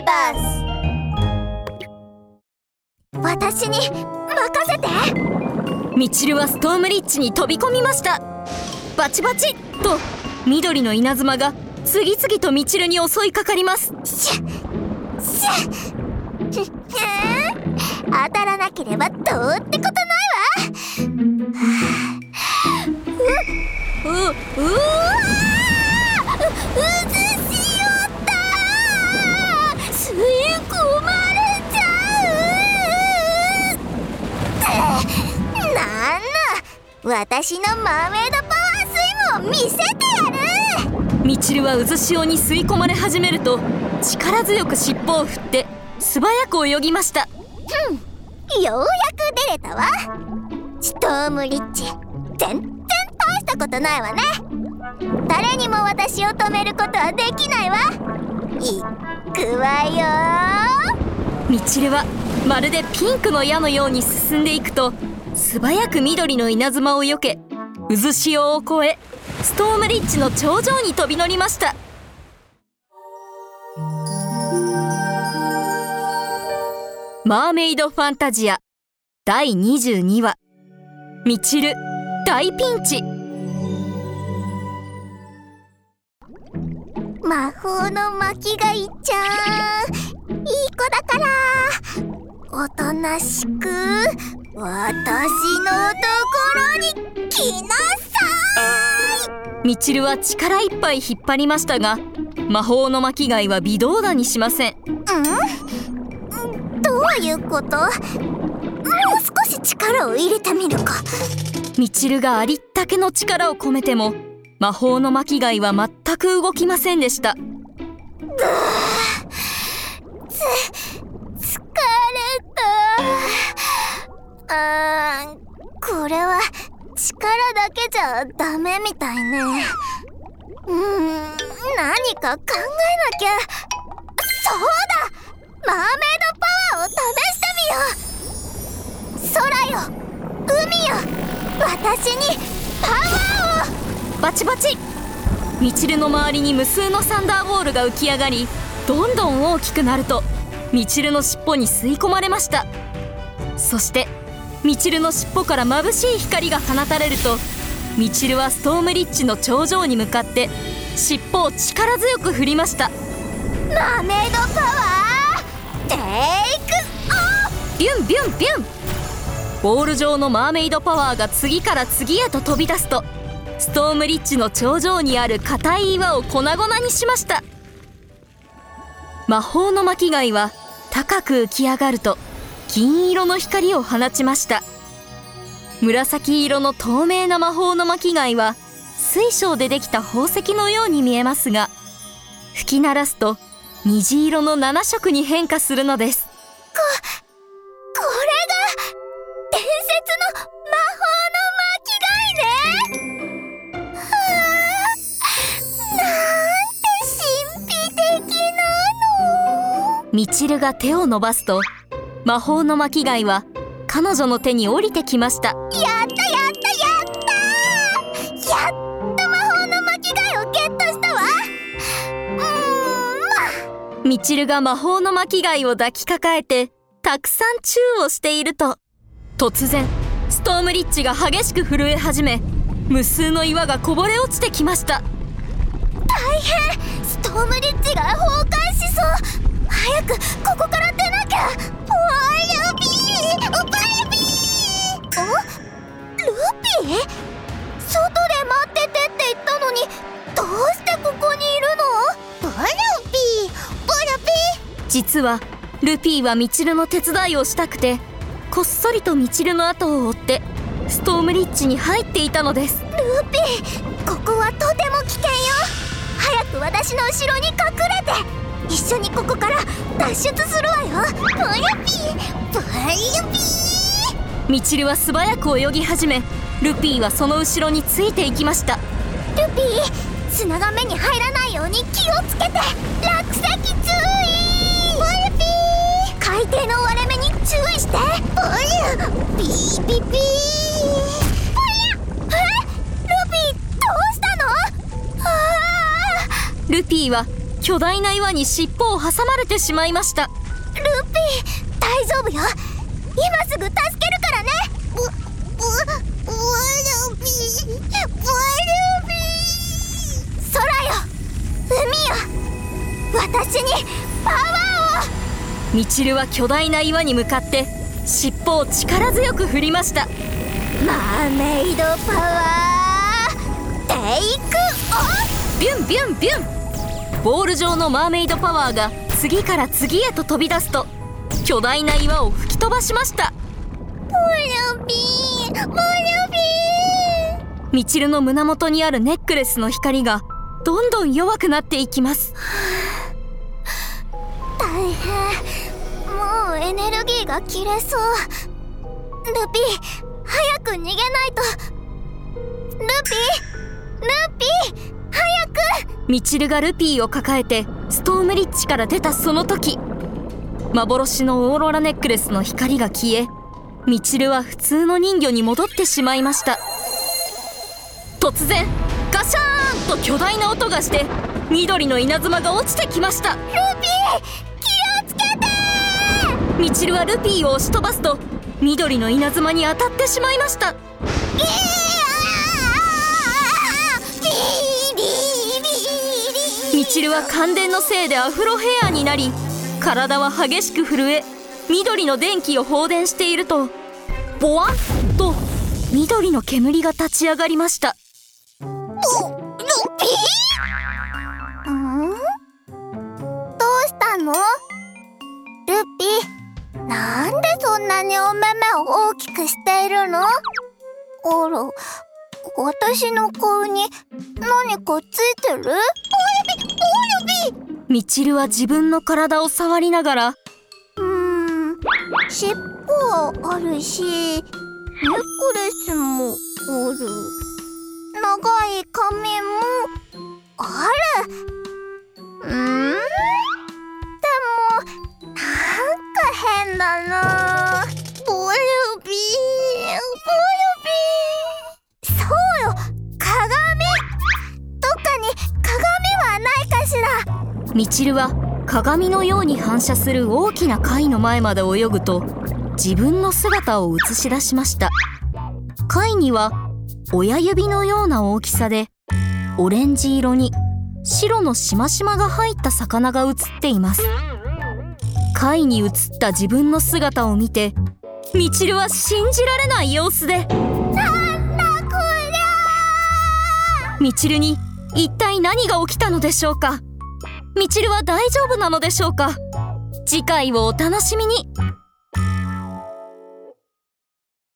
ーバス私に任せて。ミチルはストームリッチに飛び込みました。バチバチと緑の稲妻が次々とミチルに襲いかかります。しゃしゃ当たらなければどうってことないわ。ううう私のマーメイドパワースイムを見せてやるミチルは渦潮に吸い込まれ始めると力強く尻尾を振って素早く泳ぎました。ようやく出れたわ。ストームリッチ全然大したことないわね。誰にも私を止めることはできないわ。いくわよ。ミチルはまるでピンクの矢のように進んでいくと素早く緑の稲妻を避け渦潮を越えストームリッチの頂上に飛び乗りました。マーメイドファンタジア第22話。ミチル大ピンチ。魔法の巻貝ちゃん。いい子だから。おとなしく。私のところに来なさミチルは力いっぱい引っ張りましたが魔法の巻貝は微動だにしません。いん？どういうこと？もう少し力を入れてみるか。ミチルがありったけの力を込めても魔法の巻貝は全く動きませんでした。つだけじゃダメみたいね。うーん何か考えなきゃ。そうだ。マーメイドパワーを試してみよう。空よ海よ私にパワーを。バチバチ。ミチルの周りに無数のサンダーボールが浮き上がりどんどん大きくなるとミチルの尻尾に吸い込まれました。そしてミチルの尻尾から眩しい光が放たれるとミチルはストームリッチの頂上に向かって尻尾を力強く振りました。マーメイドパワーテイクビュンビュンビュン。ボール状のマーメイドパワーが次から次へと飛び出すとストームリッチの頂上にある硬い岩を粉々にしました。魔法の巻貝は高く浮き上がると金色の光を放ちました紫色の透明な魔法の巻貝は水晶でできた宝石のように見えますが吹き鳴らすと虹色の7色に変化するのです。これが伝説の魔法の巻貝ね。はあなんて神秘的なの。ミチルが手を伸ばすと魔法の巻貝は彼女の手に降りてきました。やったやったやった。やっと魔法の巻貝をゲットしたわ。うーんミチルが魔法の巻貝を抱きかかえてたくさんチューをしていると突然ストームリッチが激しく震え始め無数の岩がこぼれ落ちてきました。大変。ストームリッチが崩壊しそう。早くここから出なきゃ。実はルピーはミチルの手伝いをしたくてこっそりとミチルの後を追ってストームリッチに入っていたのです。ールピーここはとても危険よ。早く私の後ろに隠れて一緒にここから脱出するわよ。バラピーバラピー。ミチルは素早く泳ぎ始めルピーはその後ろについていきました。ルピー砂が目に入らないように気をつけて。落石底の割れ目に注意して。ボルピーピーピー。ボルえ？ルピーどうしたの？あルピーは巨大な岩に尻尾を挟まれてしまいました。ルピー大丈夫よ。今すぐ助けるからね。ブブブルビー。ブルビー。空よ。海よ。私にパワーをミチルは巨大な岩に向かって尻尾を力強く振りました。マーメイドパワーテイクオフ。ビュンビュンビュン。ボール状のマーメイドパワーが次から次へと飛び出すと巨大な岩を吹き飛ばしました。ブルビーブルビー。ミチルの胸元にあるネックレスの光がどんどん弱くなっていきますエネルギーが切れそう。ルピー早く逃げないと。ルピールピー早く。ミチルがルピーを抱えてストームリッチから出たその時。幻のオーロラネックレスの光が消えミチルは普通の人魚に戻ってしまいました。突然ガシャーンと巨大な音がして緑の稲妻が落ちてきました。ルピーミチルはルピーを押し飛ばすと緑の稲妻に当たってしまいました。ミチルは感電のせいでアフロヘアになり体は激しく震え緑の電気を放電しているとボワッと緑の煙が立ち上がりました。ルピー？どうしたの？んなにお目目を大きくしているの？あら私の顔に何かついてる？ボルビボルビミチルは自分の体を触りながら。うーん尻尾はあるしネックレスもある。長い髪もある。うん？でもなんか変だならミチルは鏡のように反射する大きな貝の前まで泳ぐと自分の姿を映し出しました。貝には親指のような大きさでオレンジ色に白のしましまが入った魚が映っています。貝に映った自分の姿を見てミチルは信じられない様子で。なんだこりゃミチルに一体何が起きたのでしょうか？ミチルは大丈夫なのでしょうか？次回をお楽しみに。